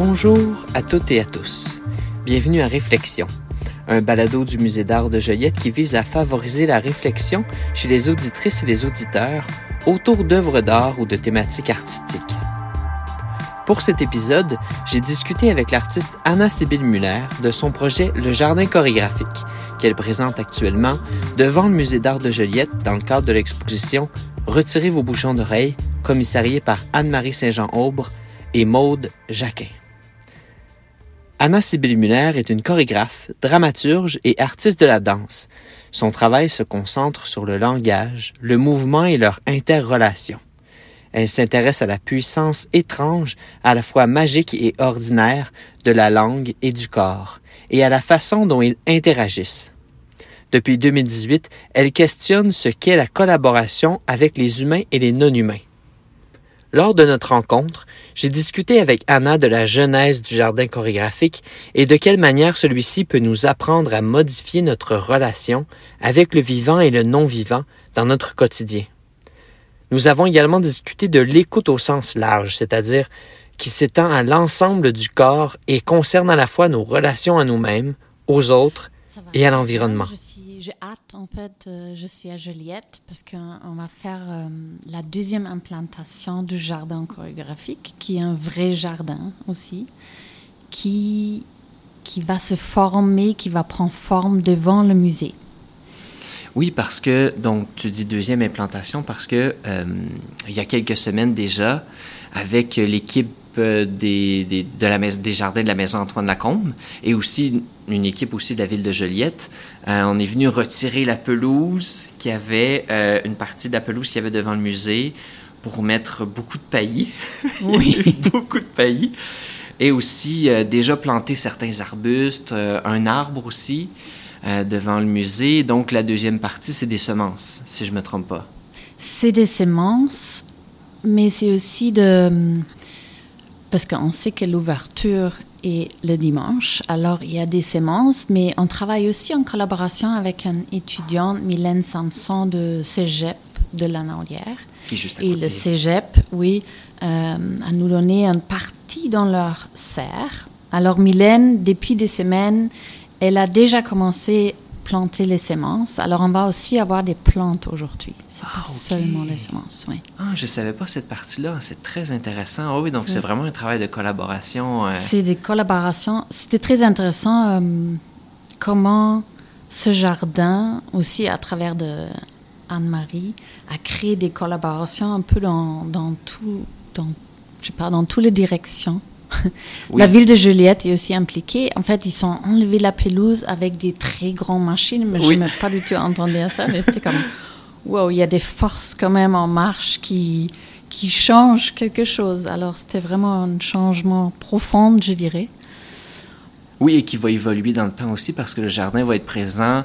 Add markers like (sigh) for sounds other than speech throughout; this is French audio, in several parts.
Bonjour à toutes et à tous. Bienvenue à Réflexion, un balado du Musée d'art de Joliette qui vise à favoriser la réflexion chez les auditrices et les auditeurs autour d'œuvres d'art ou de thématiques artistiques. Pour cet épisode, j'ai discuté avec l'artiste Anna Sibylle Muller de son projet Le Jardin chorégraphique, qu'elle présente actuellement devant le Musée d'art de Joliette dans le cadre de l'exposition Retirez vos bouchons d'oreilles, commissariée par Anne-Marie Saint-Jean-Aubre et Maude Jacquin. Anna Sibylle Muller est une chorégraphe, dramaturge et artiste de la danse. Son travail se concentre sur le langage, le mouvement et leur interrelation. Elle s'intéresse à la puissance étrange, à la fois magique et ordinaire, de la langue et du corps, et à la façon dont ils interagissent. Depuis 2018, elle questionne ce qu'est la collaboration avec les humains et les non-humains. Lors de notre rencontre, j'ai discuté avec Anna de la genèse du jardin chorégraphique et de quelle manière celui-ci peut nous apprendre à modifier notre relation avec le vivant et le non-vivant dans notre quotidien. Nous avons également discuté de l'écoute au sens large, c'est-à-dire qui s'étend à l'ensemble du corps et concerne à la fois nos relations à nous-mêmes, aux autres et à l'environnement j'ai hâte, en fait, euh, je suis à Joliette parce qu'on va faire euh, la deuxième implantation du jardin chorégraphique, qui est un vrai jardin aussi, qui, qui va se former, qui va prendre forme devant le musée. Oui, parce que, donc, tu dis deuxième implantation parce que euh, il y a quelques semaines déjà, avec l'équipe des, des, de la, des jardins de la maison Antoine Lacombe et aussi une équipe aussi de la ville de Joliette. Euh, on est venu retirer la pelouse qui avait, euh, une partie de la pelouse qu'il y avait devant le musée pour mettre beaucoup de paillis. (laughs) Oui. beaucoup de paillis. Et aussi euh, déjà planter certains arbustes, un arbre aussi devant le musée. Donc la deuxième partie, c'est des semences, si je ne me trompe pas. C'est des semences, mais c'est aussi de... Parce qu'on sait que l'ouverture et le dimanche. Alors, il y a des séances, mais on travaille aussi en collaboration avec un étudiant, Mylène Samson de Cégep de la. Qui juste Et le Cégep, oui, euh, a nous donné une partie dans leur serre. Alors, Mylène, depuis des semaines, elle a déjà commencé planter les semences. Alors, on va aussi avoir des plantes aujourd'hui. C'est pas ah, seulement les semences, oui. Ah, je savais pas cette partie-là. C'est très intéressant. Oh oui, donc c'est vraiment un travail de collaboration. Euh. C'est des collaborations. C'était très intéressant euh, comment ce jardin, aussi à travers de Anne-Marie, a créé des collaborations un peu dans, dans tout, dans, je sais pas, dans toutes les directions. (laughs) La ville de Joliette est aussi impliquée. En fait, ils sont enlevés la pelouse avec des très grandes machines. Mais je n'ai pas du tout entendu ça, mais c'était comme, (laughs) wow, il y a des forces quand même en marche qui, qui changent quelque chose. Alors, c'était vraiment un changement profond, je dirais. Oui, et qui va évoluer dans le temps aussi parce que le jardin va être présent,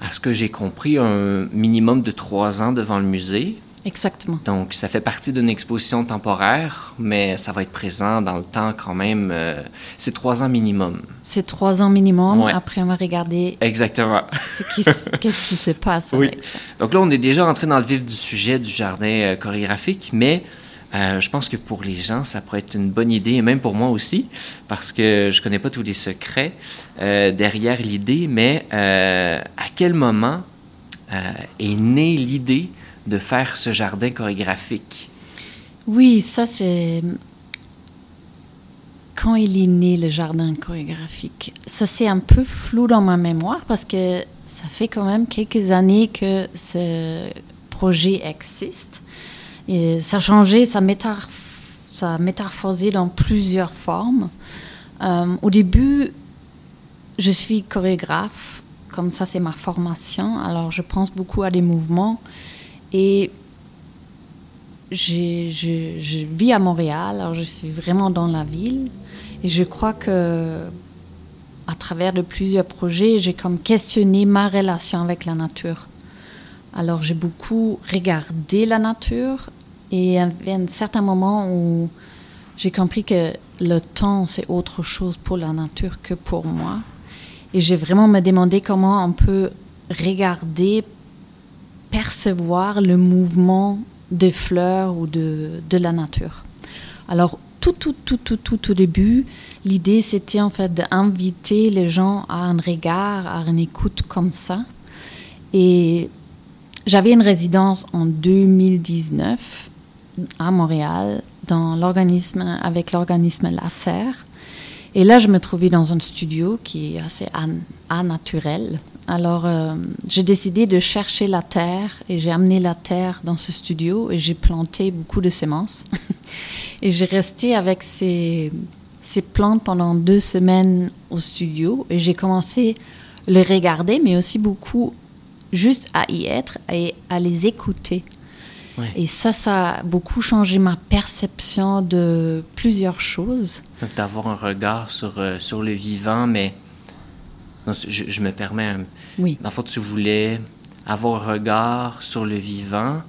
à ce que j'ai compris, un minimum de trois ans devant le musée. Exactement. Donc, ça fait partie d'une exposition temporaire, mais ça va être présent dans le temps quand même. Euh, c'est trois ans minimum. C'est trois ans minimum. Après, on va regarder. Exactement. (laughs) Qu'est-ce qui se passe avec ça. Donc là, on est déjà entré dans le vif du sujet du jardin euh, chorégraphique, mais euh, je pense que pour les gens, ça pourrait être une bonne idée, et même pour moi aussi, parce que je connais pas tous les secrets derrière l'idée, mais à quel moment est née l'idée de faire ce jardin chorégraphique? Oui, ça c'est quand il est né le jardin chorégraphique. Ça c'est un peu flou dans ma mémoire parce que ça fait quand même quelques années que ce projet existe. Et ça a changé, ça a métamorphosé dans plusieurs formes. Euh, au début, je suis chorégraphe, comme ça c'est ma formation, alors je pense beaucoup à des mouvements et je, vis à Montréal, alors je suis vraiment dans la ville. Et je crois que à travers de plusieurs projets, j'ai comme questionné ma relation avec la nature. Alors j'ai beaucoup regardé la nature et il y avait un certain moment où j'ai compris que le temps, c'est autre chose pour la nature que pour moi. Et j'ai vraiment me demandé comment on peut regarder percevoir le mouvement des fleurs ou de, de la nature. Alors, tout, tout, tout, tout, tout au début, l'idée c'était en fait d'inviter les gens à un regard, à une écoute comme ça. Et j'avais une résidence en 2019 à Montréal dans l'organisme avec l'organisme Lacer. Et là, je me trouvais dans un studio qui est assez naturel. Alors, euh, j'ai décidé de chercher la terre et j'ai amené la terre dans ce studio et j'ai planté beaucoup de semences. (laughs) et j'ai resté avec ces, ces plantes pendant deux semaines au studio et j'ai commencé à les regarder, mais aussi beaucoup juste à y être et à les écouter. Et ça, ça a beaucoup changé ma perception de plusieurs choses. Donc, d'avoir un regard sur, euh, sur le vivant, mais je, me permets. Oui. Dans le tu voulais avoir un regard sur le vivant,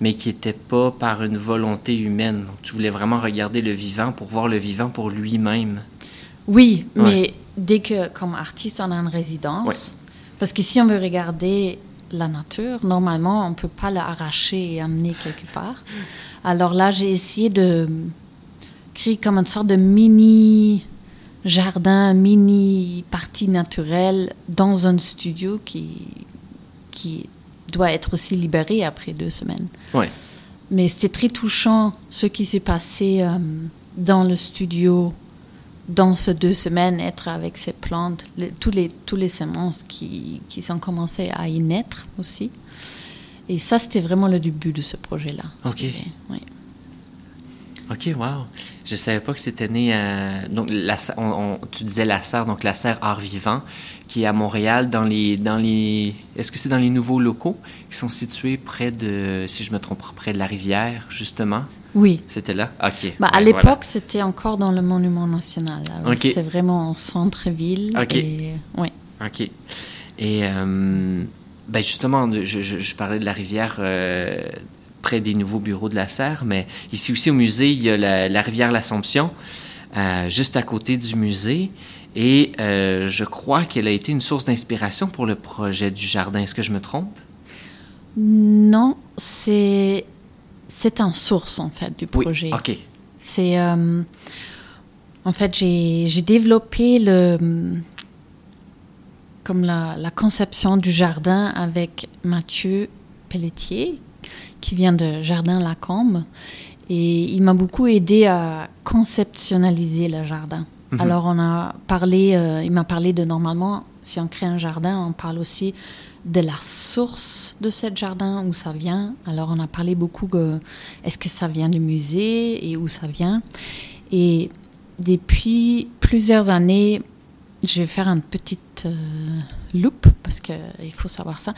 mais qui n'était pas par une volonté humaine. tu voulais vraiment regarder le vivant pour voir le vivant pour lui-même. Oui, mais dès que, comme artiste, on a une résidence, parce que si on veut regarder la nature, normalement, on ne peut pas l'arracher et amener quelque part. Alors là, j'ai essayé de créer comme une sorte de mini jardin, mini partie naturelle dans un studio qui, qui doit être aussi libéré après deux semaines. Ouais. Mais c'était très touchant ce qui s'est passé euh, dans le studio dans ces deux semaines, être avec ces plantes, tous, les, tous les semences qui, qui sont commencées à y naître aussi. Et ça, c'était vraiment le début de ce projet-là. OK. Oui. OK, wow. Je savais pas que c'était né à... Donc, la, tu disais la serre, donc la serre Art Vivant, qui est à Montréal, dans les... Dans les Est-ce que c'est dans les nouveaux locaux qui sont situés près de, si je me trompe, près de la rivière, justement? Oui. C'était là? OK. Bah, à l'époque, c'était encore dans le Monument National. C'était vraiment en centre-ville. OK. Et... Oui. OK. Et euh, ben justement, je, je, parlais de la rivière euh, près des nouveaux bureaux de la Serre, mais ici aussi au musée, il y a la, rivière L'Assomption, euh, juste à côté du musée. Et je crois qu'elle a été une source d'inspiration pour le projet du jardin. Est-ce que je me trompe? Non, c'est c'est un source en fait du projet. Oui, ok. C'est euh, en fait j'ai développé le comme la, la, conception du jardin avec Mathieu Pelletier qui vient de Jardin Lacombe et il m'a beaucoup aidé à conceptualiser le jardin. Mhm. Alors on a parlé, euh, il m'a parlé de normalement si on crée un jardin, on parle aussi de la source de ce jardin, où ça vient. Alors on a parlé beaucoup de est-ce que ça vient du musée et où ça vient. Et depuis plusieurs années, je vais faire une petite euh, loupe parce qu'il faut savoir ça.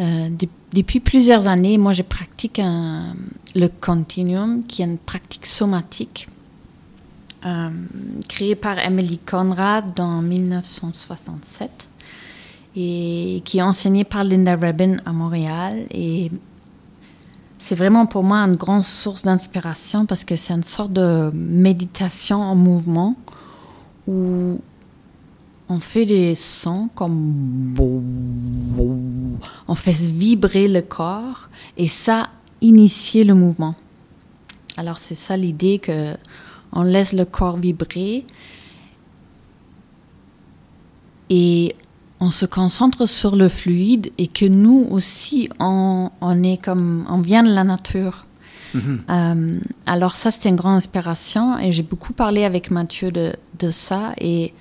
Euh, depuis plusieurs années, moi je pratique le continuum, qui est une pratique somatique euh, créée par Emily Conrad en 1967 et qui est enseigné par Linda Rabin à Montréal. Et c'est vraiment pour moi une grande source d'inspiration parce que c'est une sorte de méditation en mouvement où on fait des sons comme on fait vibrer le corps et ça initie le mouvement. Alors c'est ça l'idée que on laisse le corps vibrer et on se concentre sur le fluide et que nous aussi, on, est comme, on vient de la nature. Mhm. Euh, alors ça, c'était une grande inspiration et j'ai beaucoup parlé avec Mathieu de, ça et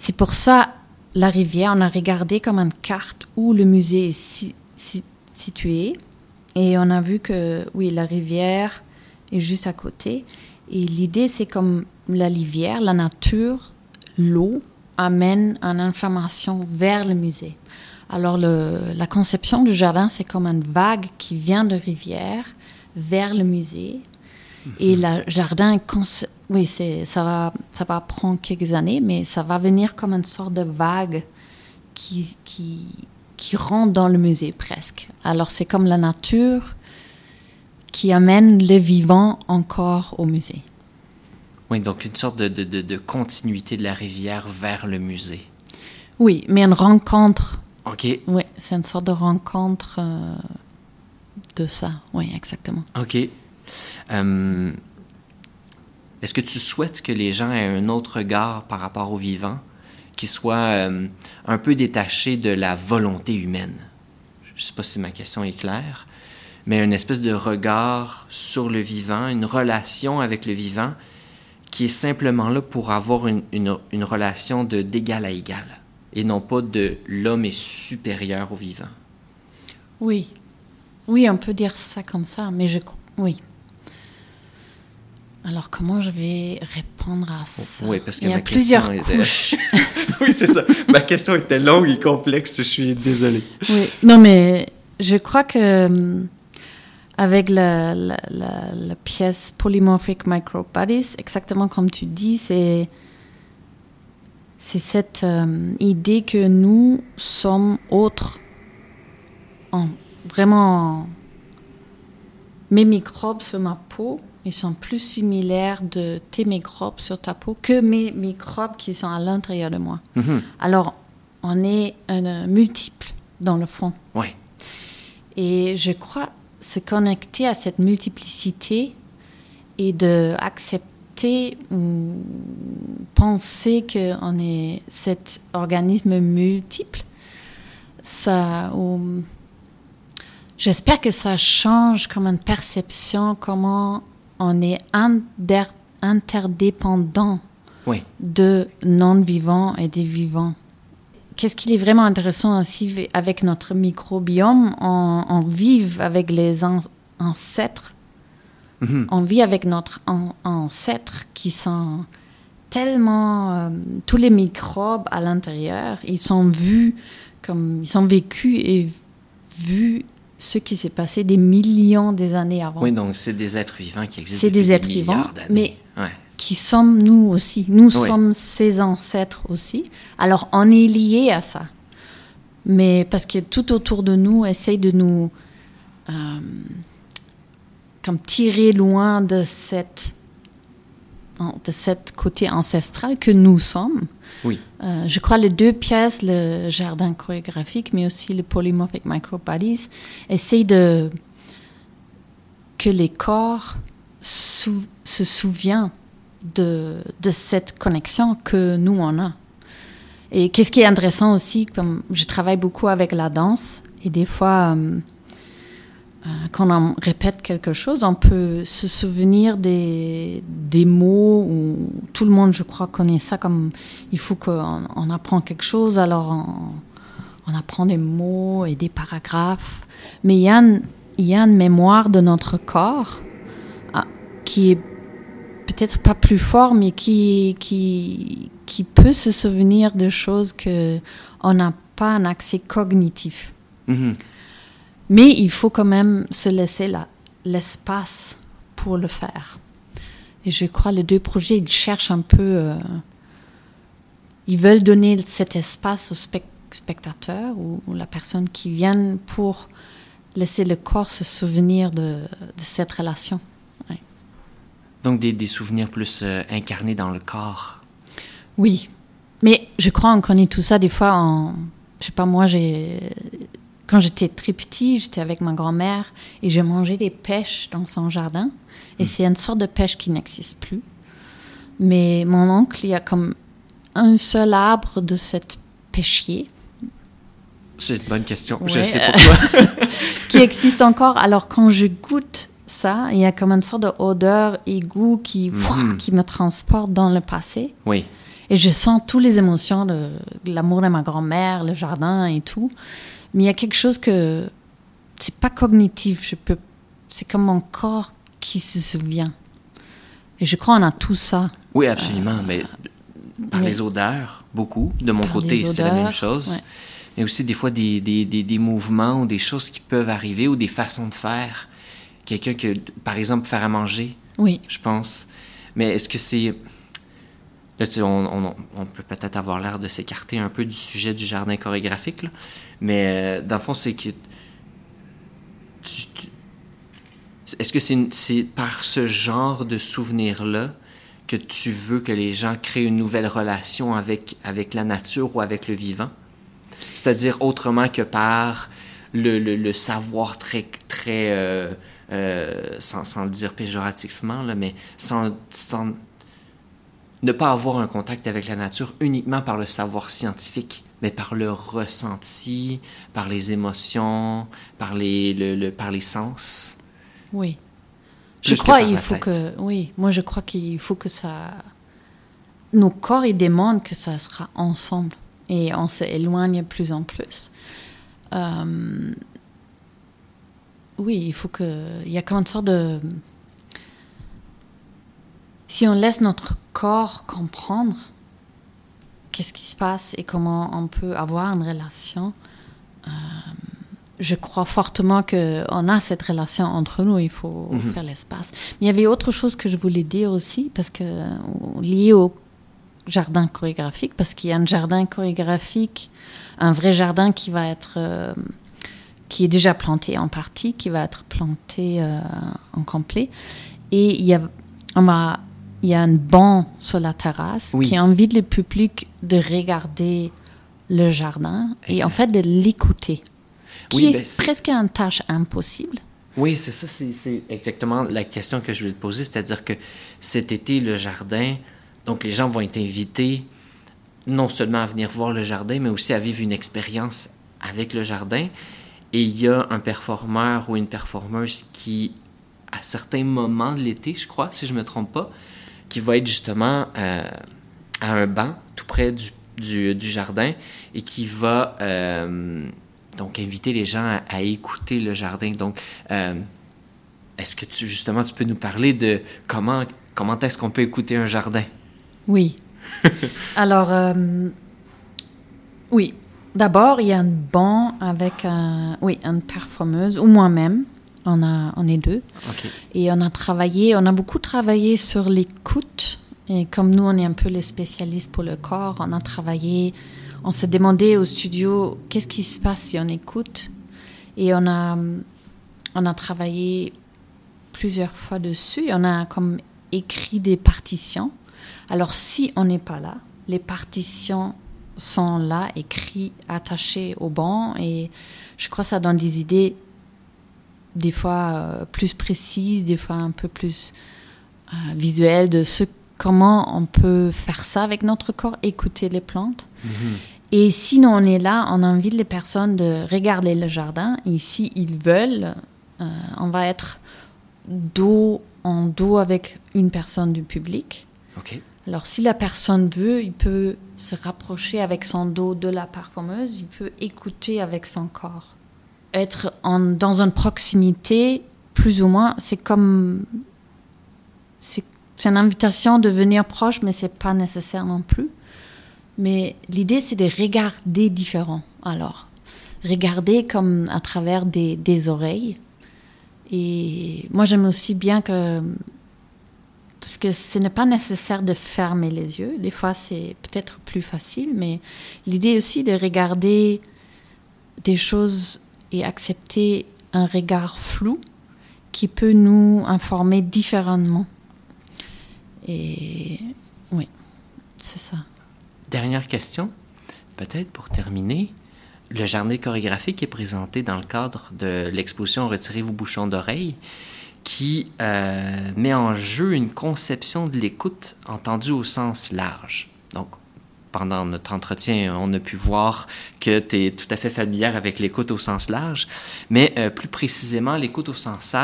c'est pour ça la rivière, on a regardé comme une carte où le musée est situé et on a vu que oui, la rivière est juste à côté et l'idée c'est comme la rivière, la nature, l'eau amène une information vers le musée. Alors la conception du jardin, c'est comme une vague qui vient de rivière vers le musée. Et le jardin, oui, ça va, ça va prendre quelques années, mais ça va venir comme une sorte de vague qui, qui, qui rentre dans le musée presque. Alors c'est comme la nature qui amène le vivant encore au musée. Oui, donc une sorte de, de, de, continuité de la rivière vers le musée. Oui, mais une rencontre. OK. Oui, c'est une sorte de rencontre euh, de ça. Oui, exactement. OK. Euh, Est-ce que tu souhaites que les gens aient un autre regard par rapport au vivant, qui soit euh, un peu détaché de la volonté humaine? Je ne sais pas si ma question est claire, mais une espèce de regard sur le vivant, une relation avec le vivant qui est simplement là pour avoir une, une, relation de d'égal à égal et non pas de l'homme est supérieur au vivant. Oui. Oui, on peut dire ça comme ça, mais je oui. Alors comment je vais répondre à ça? Oui, parce que Il y a plusieurs était- couches. (laughs) oui, (laughs) c'est ça. Ma question était longue et complexe, je suis désolé. Oui, non, mais je crois que hum, avec la, la, la- la pièce Polymorphic Microbodies, exactement comme tu dis, c'est c'est cette hum, idée que nous sommes autres, en, vraiment. Mes microbes sur ma peau, ils sont plus similaires de tes microbes sur ta peau que mes microbes qui sont à l'intérieur de moi. Mhm. Alors, on est un euh, multiple dans le fond. Oui. Et je crois se connecter à cette multiplicité et de accepter ou penser qu'on est cet organisme multiple, ça, j'espère que ça change comme une perception, comment on est interdépendant Oui. de non-vivants et des vivants. Qu'est-ce qui est vraiment intéressant aussi avec notre microbiome On, on vit avec les an- ancêtres, Mhm. on vit avec notre an- ancêtre qui sont tellement euh, tous les microbes à l'intérieur, ils sont vus comme ils sont vécus et vus ce qui s'est passé des millions des années avant. Oui, donc c'est des êtres vivants qui existent. C'est des êtres vivants. Ouais. qui sommes nous aussi. Nous Oui. sommes ses ancêtres aussi. Alors on est lié à ça. Mais parce que tout autour de nous essaye de nous euh, comme tirer loin de cette de cette côté ancestral que nous sommes. Oui. Euh, je crois les deux pièces, le jardin chorégraphique, mais aussi le polymorphic microbodies, essayent de que les corps sou- se souviennent de, de cette connexion que nous on a. Et qu'est-ce qui est intéressant aussi, comme je travaille beaucoup avec la danse, et des fois, euh, quand on répète quelque chose, on peut se souvenir des, des mots, ou tout le monde, je crois, connaît ça comme il faut qu'on on apprend quelque chose, alors on, apprend des mots et des paragraphes. Mais il y a une, y a une mémoire de notre corps ah, qui est peut-être pas plus fort, mais qui, qui, qui peut se souvenir de choses que on n'a pas un accès cognitif. Mhm. Mais il faut quand même se laisser la- l'espace pour le faire. Et je crois les deux projets, ils cherchent un peu, euh, ils veulent donner cet espace au spec- spectateur ou, ou la personne qui vient pour laisser le corps se souvenir de, de cette relation. Donc des, des souvenirs plus euh, incarnés dans le corps. Oui, mais je crois qu'on connaît tout ça des fois en... Je sais pas, moi, j'ai... Quand j'étais très petit, j'étais avec ma grand-mère et j'ai mangé des pêches dans son jardin. Et c'est une sorte de pêche qui n'existe plus. Mais mon oncle, il y a comme un seul arbre de cette pêchier C'est une bonne question. Ouais. Je sais pourquoi. (laughs) qui existe encore. Alors quand je goûte ça, il y a comme une sorte d'odeur et goût qui, Mhm. qui me transporte dans le passé. oui. Et je sens toutes les émotions de, de l'amour de ma grand-mère, le jardin et tout. Mais il y a quelque chose que c'est pas cognitif. Je peux, c'est comme mon corps qui se souvient. Et je crois qu'on a tout ça. Oui, absolument. mais par les odeurs, beaucoup. De mon côté, c'est la même chose. ouais. Mais aussi des fois des, des, des, des mouvements ou des choses qui peuvent arriver ou des façons de faire. Quelqu'un que, par exemple, faire à manger, Oui, je pense. Mais est-ce que c'est... Là, tu sais, on, on, on peut peut-être avoir l'air de s'écarter un peu du sujet du jardin chorégraphique, là. Mais euh, dans le fond, c'est que... Est-ce que c'est par ce genre de souvenir-là que tu veux que les gens créent une nouvelle relation avec, la nature ou avec le vivant? C'est-à-dire autrement que par le, savoir très, euh, sans, sans, le dire péjorativement, là, mais sans, sans ne pas avoir un contact avec la nature uniquement par le savoir scientifique, mais par le ressenti, par les émotions, par les, le, par les sens. Oui. Je crois qu'il faut que, oui, moi je crois qu'il faut que ça, nos corps ils demandent que ça sera ensemble et on s'éloigne de plus en plus. Euh, oui, il faut que, il y a comme une sorte de, si on laisse notre corps comprendre qu'est-ce qui se passe et comment on peut avoir une relation, euh, je crois fortement qu'on a cette relation entre nous, il faut mhm. faire l'espace. Mais il y avait autre chose que je voulais dire aussi, parce que lié au jardin chorégraphique, parce qu'il y a un jardin chorégraphique, un vrai jardin qui va être, euh, qui est déjà planté en partie, qui va être planté euh, en complet. Et il y a, on m'a il y a un banc sur la terrasse qui invite le public de regarder le jardin et en fait de l'écouter, qui est ben, presque une tâche impossible. Oui, c'est ça, c'est exactement la question que je voulais te poser, c'est-à-dire que cet été, le jardin, donc les gens vont être invités non seulement à venir voir le jardin, mais aussi à vivre une expérience avec le jardin. Et il y a un performeur ou une performeuse qui, à certains moments de l'été, je crois, si je ne me trompe pas, qui va être justement euh, à un banc tout près du, du, jardin et qui va euh, donc inviter les gens à, écouter le jardin. Donc, euh, est-ce que tu justement tu peux nous parler de comment comment est-ce qu'on peut écouter un jardin? Oui. (laughs) Alors, oui. D'abord, il y a un banc avec un, oui, une performeuse ou moi-même on, a, on est deux. Et on a travaillé, on a beaucoup travaillé sur l'écoute. Et comme nous, on est un peu les spécialistes pour le corps, on a travaillé, on s'est demandé au studio qu'est-ce qui se passe si on écoute? Et on a, on a travaillé plusieurs fois dessus. on a comme écrit des partitions. Alors si on n'est pas là, les partitions sont là, écrites, attachées au banc. Et je crois que ça donne des idées des fois euh, plus précise, des fois un peu plus euh, visuelle de ce, comment on peut faire ça avec notre corps, écouter les plantes. Mhm. Et sinon, on est là, on invite les personnes de regarder le jardin. Et si ils veulent, euh, on va être dos en dos avec une personne du public. Alors, si la personne veut, il peut se rapprocher avec son dos de la performeuse, il peut écouter avec son corps être dans une proximité, plus ou moins, c'est comme. C'est une invitation de venir proche, mais c'est pas nécessaire non plus. Mais l'idée, c'est de regarder différent. Alors, regarder comme à travers des, des oreilles. Et moi, j'aime aussi bien que. Parce que ce n'est pas nécessaire de fermer les yeux. Des fois, c'est peut-être plus facile, mais l'idée aussi de regarder des choses et accepter un regard flou qui peut nous informer différemment. Et oui, c'est ça. Dernière question, peut-être pour terminer. Le jardin chorégraphique est présenté dans le cadre de l'exposition Retirez vos bouchons d'oreilles, qui euh, met en jeu une conception de l'écoute entendue au sens large. Donc, pendant notre entretien, on a pu voir que tu es tout à fait familière avec l'écoute au sens large, mais euh, plus précisément l'écoute au sens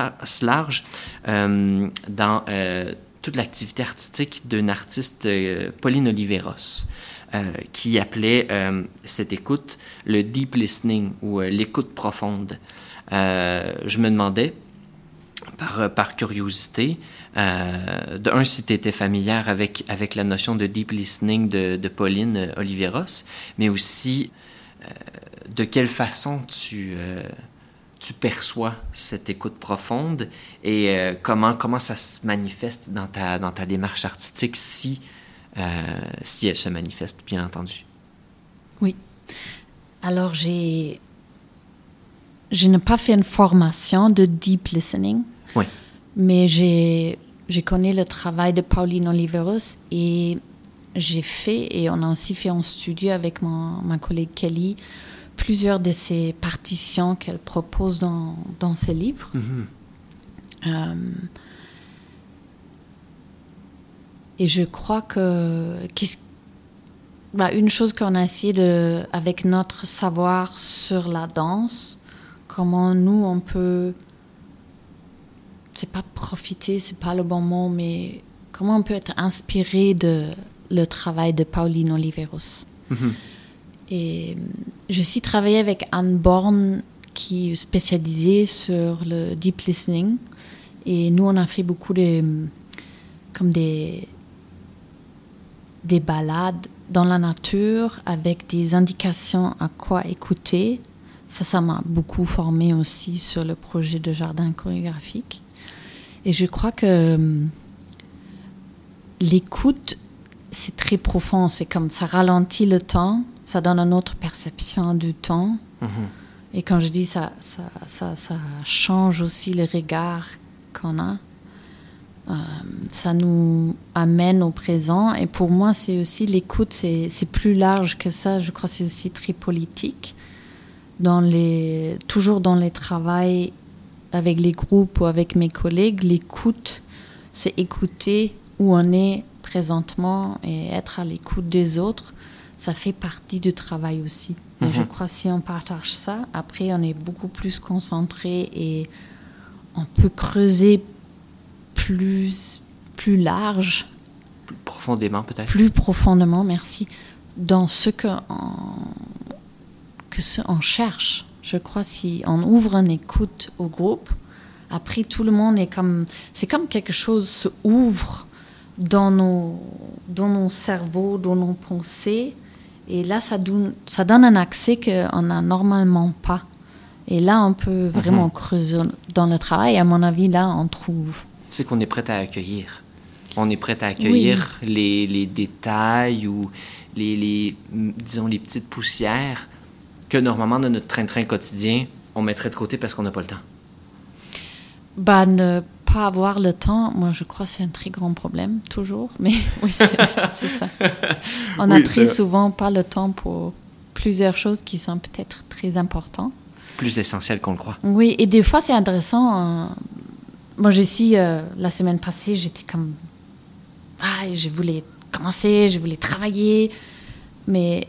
large euh, dans euh, toute l'activité artistique d'une artiste, Pauline Oliveros, qui appelait cette écoute le deep listening ou l'écoute profonde. je me demandais, par, par curiosité, euh, de un, si tu étais familière avec, avec la notion de deep listening de, de Pauline euh, Oliveros, mais aussi euh, de quelle façon tu, tu perçois cette écoute profonde et comment, comment ça se manifeste dans ta, dans ta démarche artistique si, si elle se manifeste, bien entendu? Oui. Alors, j'ai. Je n'ai pas fait une formation de deep listening. Oui. Mais j'ai connais le travail de Pauline Oliveros et j'ai fait, et on a aussi fait en studio avec ma collègue Kelly, plusieurs de ces partitions qu'elle propose dans, dans ses livres. Mm-hmm. Euh, et je crois que bah, une chose qu'on a essayé de, avec notre savoir sur la danse, comment nous on peut, c'est pas profiter, c'est pas le bon mot, mais comment on peut être inspiré de le travail de Pauline Oliveros? Mhm. Et je suis travaillé avec Anne Born qui est spécialisée sur le deep listening. Et nous, on a fait beaucoup de, comme des, des balades dans la nature avec des indications à quoi écouter. Ça, ça m'a beaucoup formé aussi sur le projet de jardin chorégraphique. Et je crois que hum, l'écoute, c'est très profond. C'est comme ça ralentit le temps, ça donne une autre perception du temps. Mhm. Et quand je dis ça, ça, ça, ça change aussi le regard qu'on a. Euh, ça nous amène au présent. Et pour moi, c'est aussi l'écoute, c'est plus large que ça. Je crois que c'est aussi très politique. Dans les, toujours dans les travails avec les groupes ou avec mes collègues, l'écoute, c'est écouter où on est présentement et être à l'écoute des autres. Ça fait partie du travail aussi. Et je mhm. crois que si on partage ça, après, on est beaucoup plus concentré et on peut creuser plus, plus large. Plus profondément, peut-être. Plus profondément, merci. Dans ce qu'on que ce on cherche. Je crois si on ouvre une écoute au groupe, après tout le monde est comme. C'est comme quelque chose se ouvre dans nos, dans nos cerveaux, dans nos pensées. Et là, ça donne, ça donne un accès qu'on n'a normalement pas. Et là, on peut vraiment mhm. creuser dans le travail. À mon avis, là, on trouve c'est qu'on est prêt à accueillir. On est prêt à accueillir les, les, détails ou les, les, disons, les petites poussières que normalement, dans notre train-train quotidien, on mettrait de côté parce qu'on n'a pas le temps. Bah, ne pas avoir le temps, moi, je crois que c'est un très grand problème, toujours. (laughs) Mais oui, c'est ça. (laughs) On a très souvent pas le temps pour plusieurs choses qui sont peut-être très importantes. Plus essentielles qu'on le croit. Oui, et des fois, c'est intéressant. Hein, moi, j'ai euh, la semaine passée, j'étais comme. Ah, je voulais commencer, je voulais travailler. Mais.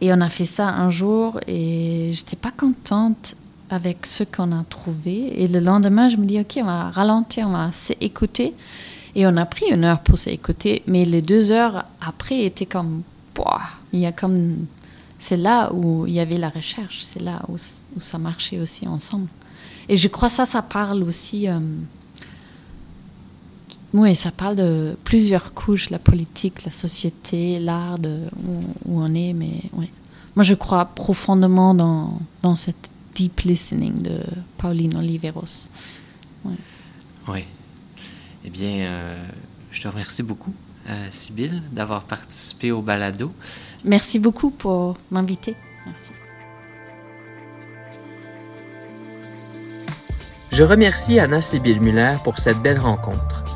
Et on a fait ça un jour et j'étais pas contente avec ce qu'on a trouvé. Et le lendemain, je me dis, OK, on va ralentir, on va s'écouter. Et on a pris une heure pour s'écouter. Mais les deux heures après étaient comme. il y a comme. C'est là où il y avait la recherche, c'est là où, ça marchait aussi ensemble. Et je crois ça, ça parle aussi. Euh, oui, ça parle de plusieurs couches, la politique, la société, l'art, où, on est. Mais ouais. moi, je crois profondément dans, dans cette deep listening de Pauline Oliveros. Oui. Eh bien, euh, je te remercie beaucoup, euh, Sybille, d'avoir participé au balado. Merci beaucoup pour m'inviter. Merci. Je remercie Anna Sibylle Muller pour cette belle rencontre.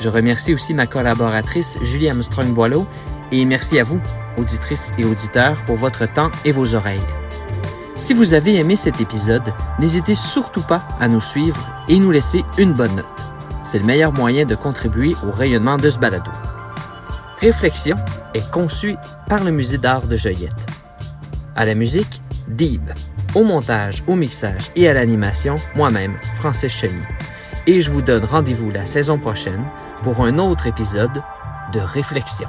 Je remercie aussi ma collaboratrice Julie Armstrong-Boileau et merci à vous, auditrices et auditeurs, pour votre temps et vos oreilles. Si vous avez aimé cet épisode, n'hésitez surtout pas à nous suivre et nous laisser une bonne note. C'est le meilleur moyen de contribuer au rayonnement de ce balado. Réflexion est conçu par le Musée d'art de Joliette. À la musique, Deeb. Au montage, au mixage et à l'animation, moi-même, Francis Cheny. Et je vous donne rendez-vous la saison prochaine pour un autre épisode de Réflexion.